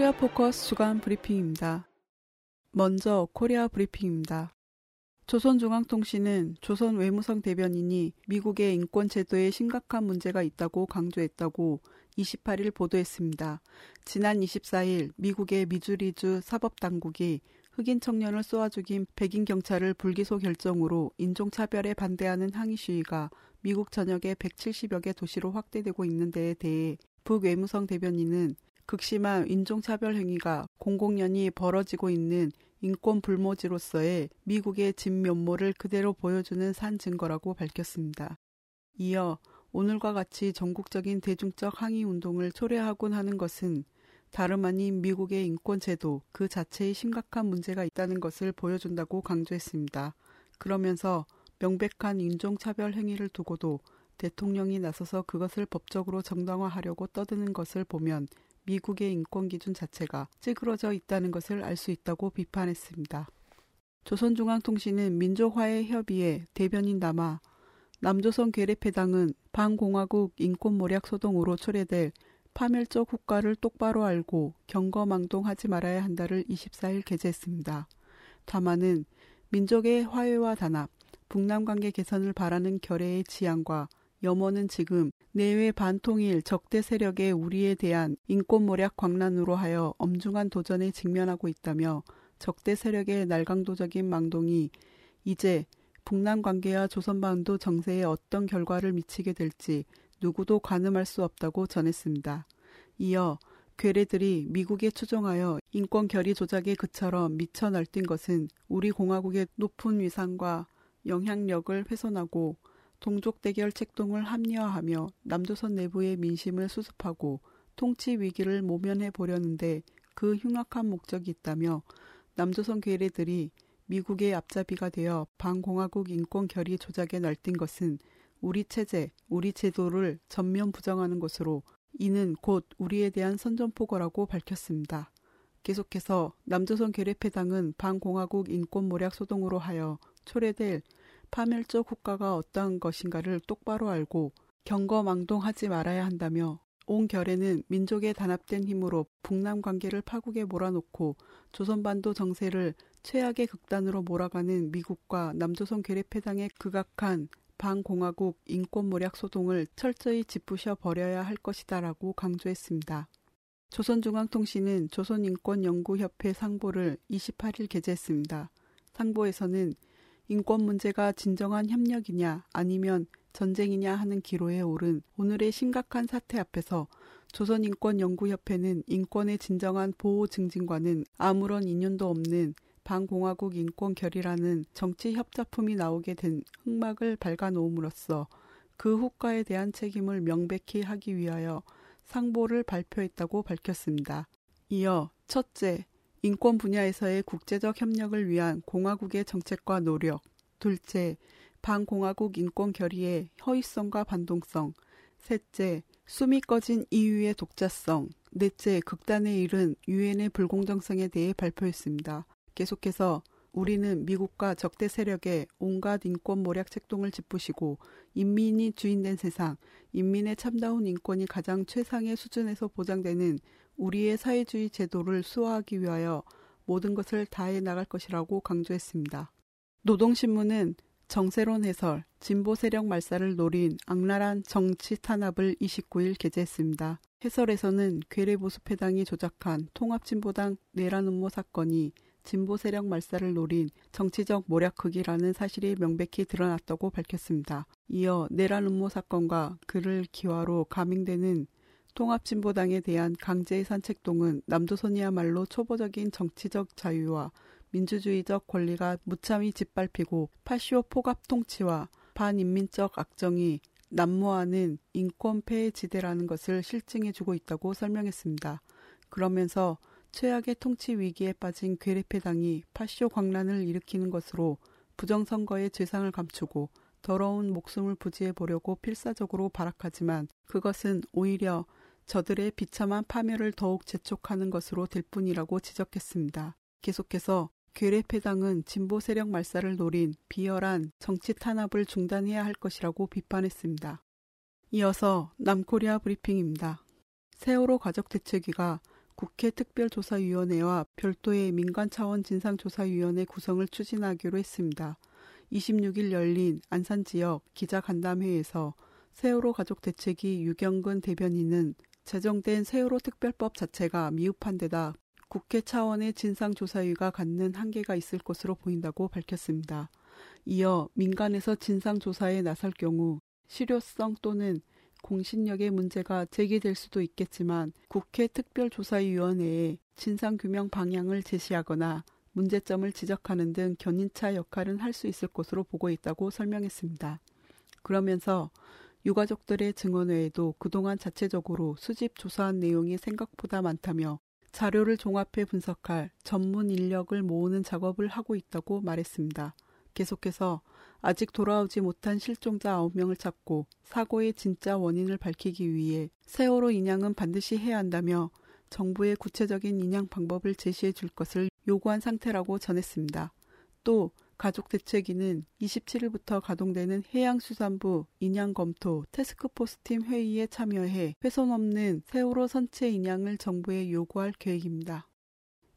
코리아 포커스 주간 브리핑입니다. 먼저 코리아 브리핑입니다. 조선중앙통신은 조선 외무성 대변인이 미국의 인권 제도에 심각한 문제가 있다고 강조했다고 28일 보도했습니다. 지난 24일 미국의 미주리주 사법당국이 흑인 청년을 쏘아 죽인 백인 경찰을 불기소 결정으로 인종차별에 반대하는 항의 시위가 미국 전역의 170여 개 도시로 확대되고 있는 데에 대해 북 외무성 대변인은 극심한 인종차별 행위가 공공연히 벌어지고 있는 인권 불모지로서의 미국의 진면모를 그대로 보여주는 산 증거라고 밝혔습니다. 이어 오늘과 같이 전국적인 대중적 항의 운동을 초래하곤 하는 것은 다름 아닌 미국의 인권 제도 그 자체에 심각한 문제가 있다는 것을 보여준다고 강조했습니다. 그러면서 명백한 인종차별 행위를 두고도 대통령이 나서서 그것을 법적으로 정당화하려고 떠드는 것을 보면 미국의 인권 기준 자체가 찌그러져 있다는 것을 알 수 있다고 비판했습니다. 조선중앙통신은 민족화의 협의회 대변인 남아 남조선 괴뢰패당은 반공화국 인권모략 소동으로 초래될 파멸적 후과를 똑바로 알고 경거망동하지 말아야 한다를 24일 게재했습니다. 다만은 민족의 화해와 단합, 북남 관계 개선을 바라는 결의의 지향과 염원은 지금 내외 반통일 적대 세력의 우리에 대한 인권모략 광란으로 하여 엄중한 도전에 직면하고 있다며 적대 세력의 날강도적인 망동이 이제 북남 관계와 조선반도 정세에 어떤 결과를 미치게 될지 누구도 가늠할 수 없다고 전했습니다. 이어 괴뢰들이 미국에 추종하여 인권 결의 조작의 그처럼 미쳐 날뛴 것은 우리 공화국의 높은 위상과 영향력을 훼손하고 동족 대결 책동을 합리화하며 남조선 내부의 민심을 수습하고 통치 위기를 모면해 보려는데 그 흉악한 목적이 있다며 남조선 괴뢰들이 미국의 앞잡이가 되어 반공화국 인권 결의 조작에 날뛴 것은 우리 체제, 우리 제도를 전면 부정하는 것으로 이는 곧 우리에 대한 선전포고라고 밝혔습니다. 계속해서 남조선 괴뢰패당은 반공화국 인권 모략 소동으로 하여 초래될 파멸적 국가가 어떠한 것인가를 똑바로 알고 경거망동하지 말아야 한다며 온 결에는 민족의 단합된 힘으로 북남 관계를 파국에 몰아놓고 조선반도 정세를 최악의 극단으로 몰아가는 미국과 남조선 괴뢰패당의 극악한 반공화국 인권모략 소동을 철저히 짚부셔 버려야 할 것이다라고 강조했습니다. 조선중앙통신은 조선인권연구협회 상보를 28일 게재했습니다. 상보에서는 인권 문제가 진정한 협력이냐 아니면 전쟁이냐 하는 기로에 오른 오늘의 심각한 사태 앞에서 조선인권연구협회는 인권의 진정한 보호 증진과는 아무런 인연도 없는 반공화국 인권 결의라는 정치 협작품이 나오게 된 흑막을 밝아놓음으로써 그 후과에 대한 책임을 명백히 하기 위하여 상보를 발표했다고 밝혔습니다. 이어 첫째, 인권 분야에서의 국제적 협력을 위한 공화국의 정책과 노력. 둘째, 반공화국 인권 결의의 허위성과 반동성. 셋째, 숨이 꺼진 EU의 독자성. 넷째, 극단에 이른 유엔의 불공정성에 대해 발표했습니다. 계속해서 우리는 미국과 적대 세력의 온갖 인권 모략 책동을 짚으시고 인민이 주인된 세상, 인민의 참다운 인권이 가장 최상의 수준에서 보장되는 우리의 사회주의 제도를 수호하기 위하여 모든 것을 다해 나갈 것이라고 강조했습니다. 노동신문은 정세론 해설, 진보 세력 말살을 노린 악랄한 정치 탄압을 29일 게재했습니다. 해설에서는 괴뢰보수패당이 조작한 통합진보당 내란 음모 사건이 진보 세력 말살을 노린 정치적 모략극이라는 사실이 명백히 드러났다고 밝혔습니다. 이어 내란 음모 사건과 그를 기화로 감행되는 통합진보당에 대한 강제해산 책동은 남조선이야말로 초보적인 정치적 자유와 민주주의적 권리가 무참히 짓밟히고 파시오 포갑 통치와 반인민적 악정이 난무하는 인권 폐해 지대라는 것을 실증해주고 있다고 설명했습니다. 그러면서 최악의 통치 위기에 빠진 괴뢰패당이 파시오 광란을 일으키는 것으로 부정선거의 죄상을 감추고 더러운 목숨을 부지해 보려고 필사적으로 발악하지만 그것은 오히려 저들의 비참한 파멸을 더욱 재촉하는 것으로 될 뿐이라고 지적했습니다. 계속해서 괴뢰패당은 진보 세력 말살을 노린 비열한 정치 탄압을 중단해야 할 것이라고 비판했습니다. 이어서 남코리아 브리핑입니다. 세월호 가족 대책위가 국회 특별조사위원회와 별도의 민간 차원 진상조사위원회 구성을 추진하기로 했습니다. 26일 열린 안산 지역 기자 간담회에서 세월호 가족 대책위 유경근 대변인은 제정된 세월호 특별법 자체가 미흡한 데다 국회 차원의 진상조사위가 갖는 한계가 있을 것으로 보인다고 밝혔습니다. 이어 민간에서 진상조사에 나설 경우 실효성 또는 공신력의 문제가 제기될 수도 있겠지만 국회 특별조사위원회에 진상규명 방향을 제시하거나 문제점을 지적하는 등 견인차 역할은 할 수 있을 것으로 보고 있다고 설명했습니다. 그러면서 유가족들의 증언 외에도 그동안 자체적으로 수집 조사한 내용이 생각보다 많다며 자료를 종합해 분석할 전문 인력을 모으는 작업을 하고 있다고 말했습니다. 계속해서 아직 돌아오지 못한 실종자 9명을 찾고 사고의 진짜 원인을 밝히기 위해 세월호 인양은 반드시 해야 한다며 정부의 구체적인 인양 방법을 제시해 줄 것을 요구한 상태라고 전했습니다. 또 가족대책위는 27일부터 가동되는 해양수산부 인양 검토 테스크포스팀 회의에 참여해 훼손 없는 세월호 선체 인양을 정부에 요구할 계획입니다.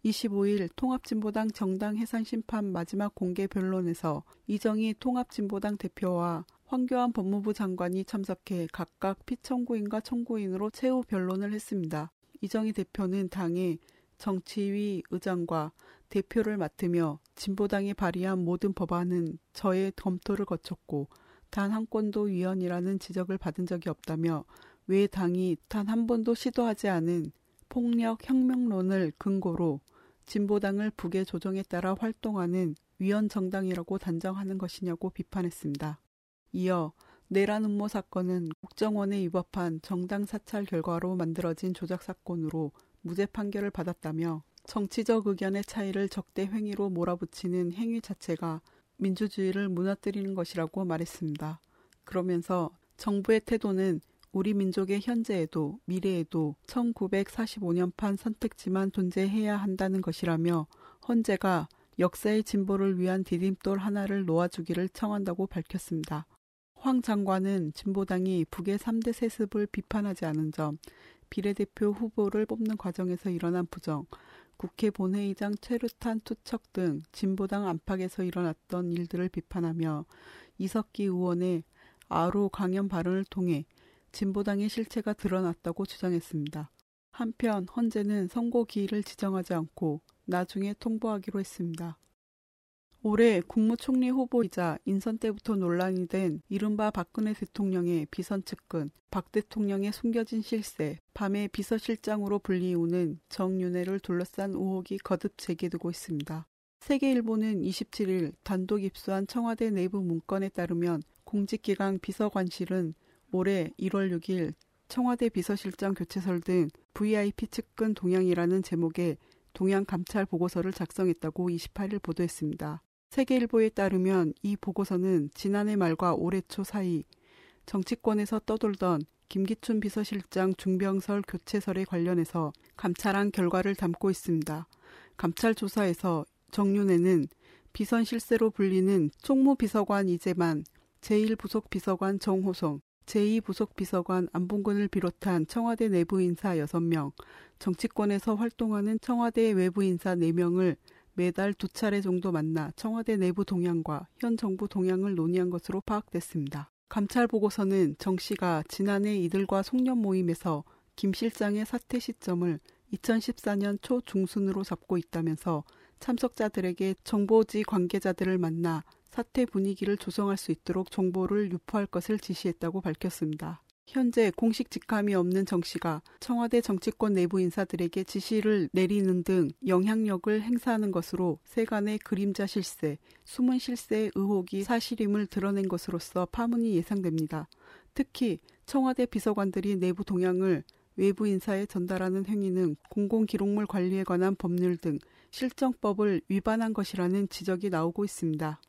25일 통합진보당 정당 해상심판 마지막 공개 변론에서 이정희 통합진보당 대표와 황교안 법무부 장관이 참석해 각각 피청구인과 청구인으로 최후 변론을 했습니다. 이정희 대표는 당의 정치위 의장과 대표를 맡으며 진보당이 발의한 모든 법안은 저의 검토를 거쳤고 단 한 건도 위헌이라는 지적을 받은 적이 없다며 왜 당이 단 한 번도 시도하지 않은 폭력 혁명론을 근거로 진보당을 북의 조정에 따라 활동하는 위헌 정당이라고 단정하는 것이냐고 비판했습니다. 이어 내란 음모 사건은 국정원에 위법한 정당 사찰 결과로 만들어진 조작 사건으로 무죄 판결을 받았다며 정치적 의견의 차이를 적대 행위로 몰아붙이는 행위 자체가 민주주의를 무너뜨리는 것이라고 말했습니다. 그러면서 정부의 태도는 우리 민족의 현재에도 미래에도 1945년판 선택지만 존재해야 한다는 것이라며 헌재가 역사의 진보를 위한 디딤돌 하나를 놓아주기를 청한다고 밝혔습니다. 황 장관은 진보당이 북의 3대 세습을 비판하지 않은 점, 비례대표 후보를 뽑는 과정에서 일어난 부정, 국회 본회의장 최루탄 투척 등 진보당 안팎에서 일어났던 일들을 비판하며 이석기 의원의 아로 강연 발언을 통해 진보당의 실체가 드러났다고 주장했습니다. 한편 헌재는 선고 기일을 지정하지 않고 나중에 통보하기로 했습니다. 올해 국무총리 후보이자 인선 때부터 논란이 된 이른바 박근혜 대통령의 비선 측근, 박 대통령의 숨겨진 실세, 밤의 비서실장으로 불리우는 정윤회를 둘러싼 의혹이 거듭 제기되고 있습니다. 세계일보는 27일 단독 입수한 청와대 내부 문건에 따르면 공직기강 비서관실은 올해 1월 6일 청와대 비서실장 교체설 등 VIP 측근 동향이라는 제목의 동향 감찰 보고서를 작성했다고 28일 보도했습니다. 세계일보에 따르면 이 보고서는 지난해 말과 올해 초 사이 정치권에서 떠돌던 김기춘 비서실장 중병설 교체설에 관련해서 감찰한 결과를 담고 있습니다. 감찰 조사에서 정윤회는 비선 실세로 불리는 총무 비서관 이재만, 제1부속 비서관 정호성, 제2부속 비서관 안봉근을 비롯한 청와대 내부 인사 6명, 정치권에서 활동하는 청와대 외부 인사 4명을 매달 두 차례 정도 만나 청와대 내부 동향과 현 정부 동향을 논의한 것으로 파악됐습니다. 감찰 보고서는 정 씨가 지난해 이들과 송년 모임에서 김 실장의 사퇴 시점을 2014년 초 중순으로 잡고 있다면서 참석자들에게 정보지 관계자들을 만나 사퇴 분위기를 조성할 수 있도록 정보를 유포할 것을 지시했다고 밝혔습니다. 현재 공식 직함이 없는 정 씨가 청와대 정치권 내부 인사들에게 지시를 내리는 등 영향력을 행사하는 것으로 세간의 그림자 실세, 숨은 실세의 의혹이 사실임을 드러낸 것으로서 파문이 예상됩니다. 특히 청와대 비서관들이 내부 동향을 외부 인사에 전달하는 행위는 공공기록물 관리에 관한 법률 등 실정법을 위반한 것이라는 지적이 나오고 있습니다.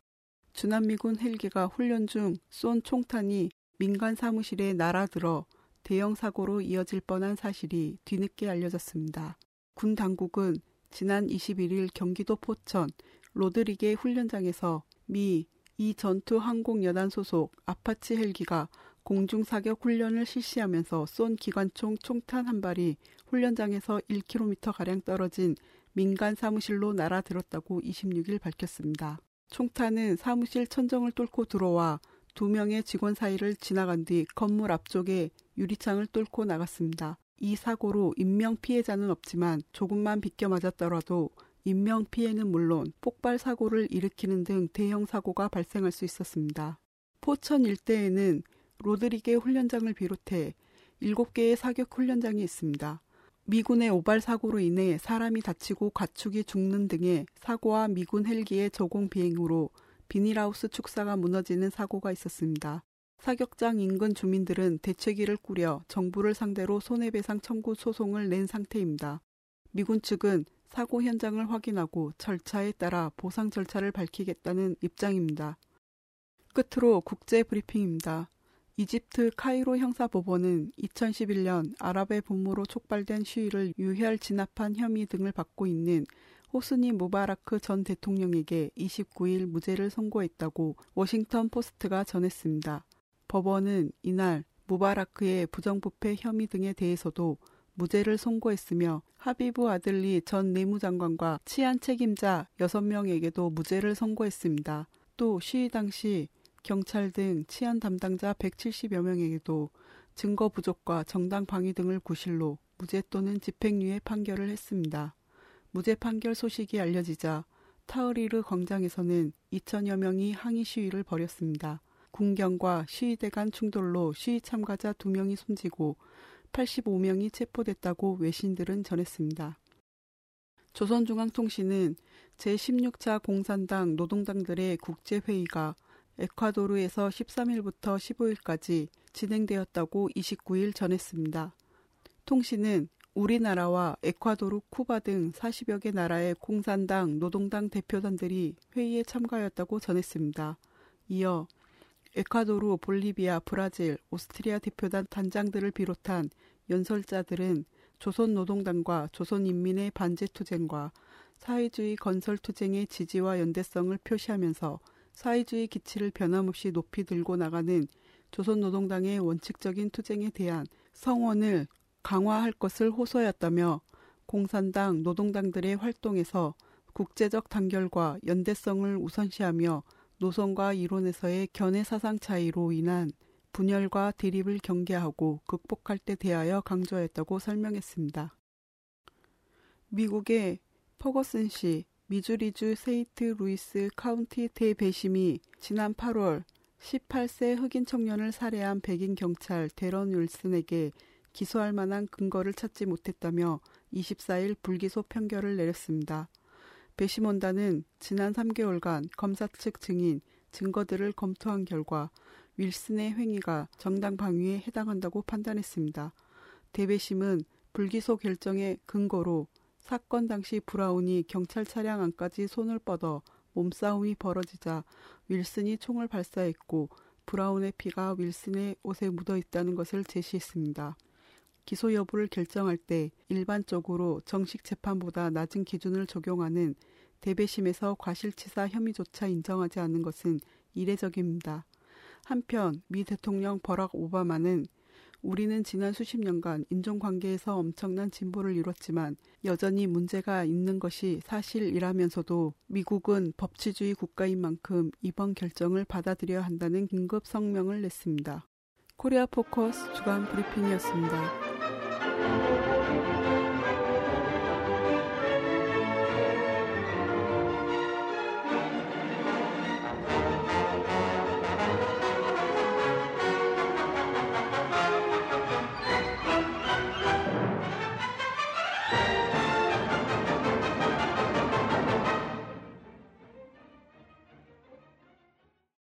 주남미군 헬기가 훈련 중 쏜 총탄이 민간 사무실에 날아들어 대형 사고로 이어질 뻔한 사실이 뒤늦게 알려졌습니다. 군 당국은 지난 21일 경기도 포천 로드리게 훈련장에서 미 이 전투 항공여단 소속 아파치 헬기가 공중 사격 훈련을 실시하면서 쏜 기관총 총탄 한 발이 훈련장에서 1km 가량 떨어진 민간 사무실로 날아들었다고 26일 밝혔습니다. 총탄은 사무실 천정을 뚫고 들어와 두 명의 직원 사이를 지나간 뒤 건물 앞쪽에 유리창을 뚫고 나갔습니다. 이 사고로 인명 피해자는 없지만 조금만 비껴 맞았더라도 인명 피해는 물론 폭발 사고를 일으키는 등 대형 사고가 발생할 수 있었습니다. 포천 일대에는 로드리게 훈련장을 비롯해 7개의 사격 훈련장이 있습니다. 미군의 오발 사고로 인해 사람이 다치고 가축이 죽는 등의 사고와 미군 헬기의 저공 비행으로 비닐하우스 축사가 무너지는 사고가 있었습니다. 사격장 인근 주민들은 대책위를 꾸려 정부를 상대로 손해배상 청구 소송을 낸 상태입니다. 미군 측은 사고 현장을 확인하고 절차에 따라 보상 절차를 밝히겠다는 입장입니다. 끝으로 국제 브리핑입니다. 이집트 카이로 형사법원은 2011년 아랍의 봄으로 촉발된 시위를 유혈 진압한 혐의 등을 받고 있는 호스니 무바라크 전 대통령에게 29일 무죄를 선고했다고 워싱턴 포스트가 전했습니다. 법원은 이날 무바라크의 부정부패 혐의 등에 대해서도 무죄를 선고했으며 하비브 아들리 전 내무장관과 치안 책임자 6명에게도 무죄를 선고했습니다. 또 시위 당시 경찰 등 치안 담당자 170여 명에게도 증거 부족과 정당 방위 등을 구실로 무죄 또는 집행유예 판결을 했습니다. 무죄 판결 소식이 알려지자 타흐리르 광장에서는 2천여 명이 항의 시위를 벌였습니다. 군경과 시위대 간 충돌로 시위 참가자 2명이 숨지고 85명이 체포됐다고 외신들은 전했습니다. 조선중앙통신은 제16차 공산당 노동당들의 국제회의가 에콰도르에서 13일부터 15일까지 진행되었다고 29일 전했습니다. 통신은 우리나라와 에콰도르, 쿠바 등 40여 개 나라의 공산당, 노동당 대표단들이 회의에 참가하였다고 전했습니다. 이어 에콰도르, 볼리비아, 브라질, 오스트리아 대표단 단장들을 비롯한 연설자들은 조선노동당과 조선인민의 반제투쟁과 사회주의 건설투쟁의 지지와 연대성을 표시하면서 사회주의 기치를 변함없이 높이 들고 나가는 조선노동당의 원칙적인 투쟁에 대한 성원을 강화할 것을 호소하였다며 공산당, 노동당들의 활동에서 국제적 단결과 연대성을 우선시하며 노선과 이론에서의 견해 사상 차이로 인한 분열과 대립을 경계하고 극복할 데 대하여 강조했다고 설명했습니다. 미국의 퍼거슨 시 미주리주 세인트 루이스 카운티 대배심이 지난 8월 18세 흑인 청년을 살해한 백인 경찰 데런 윌슨에게 기소할 만한 근거를 찾지 못했다며 24일 불기소 판결을 내렸습니다. 배심원단은 지난 3개월간 검사 측 증인, 증거들을 검토한 결과 윌슨의 행위가 정당 방위에 해당한다고 판단했습니다. 대배심은 불기소 결정의 근거로 사건 당시 브라운이 경찰 차량 안까지 손을 뻗어 몸싸움이 벌어지자 윌슨이 총을 발사했고 브라운의 피가 윌슨의 옷에 묻어 있다는 것을 제시했습니다. 기소 여부를 결정할 때 일반적으로 정식 재판보다 낮은 기준을 적용하는 대배심에서 과실치사 혐의조차 인정하지 않는 것은 이례적입니다. 한편 미 대통령 버락 오바마는 우리는 지난 수십 년간 인종관계에서 엄청난 진보를 이뤘지만 여전히 문제가 있는 것이 사실이라면서도 미국은 법치주의 국가인 만큼 이번 결정을 받아들여야 한다는 긴급 성명을 냈습니다. 코리아 포커스 주간 브리핑이었습니다. thank you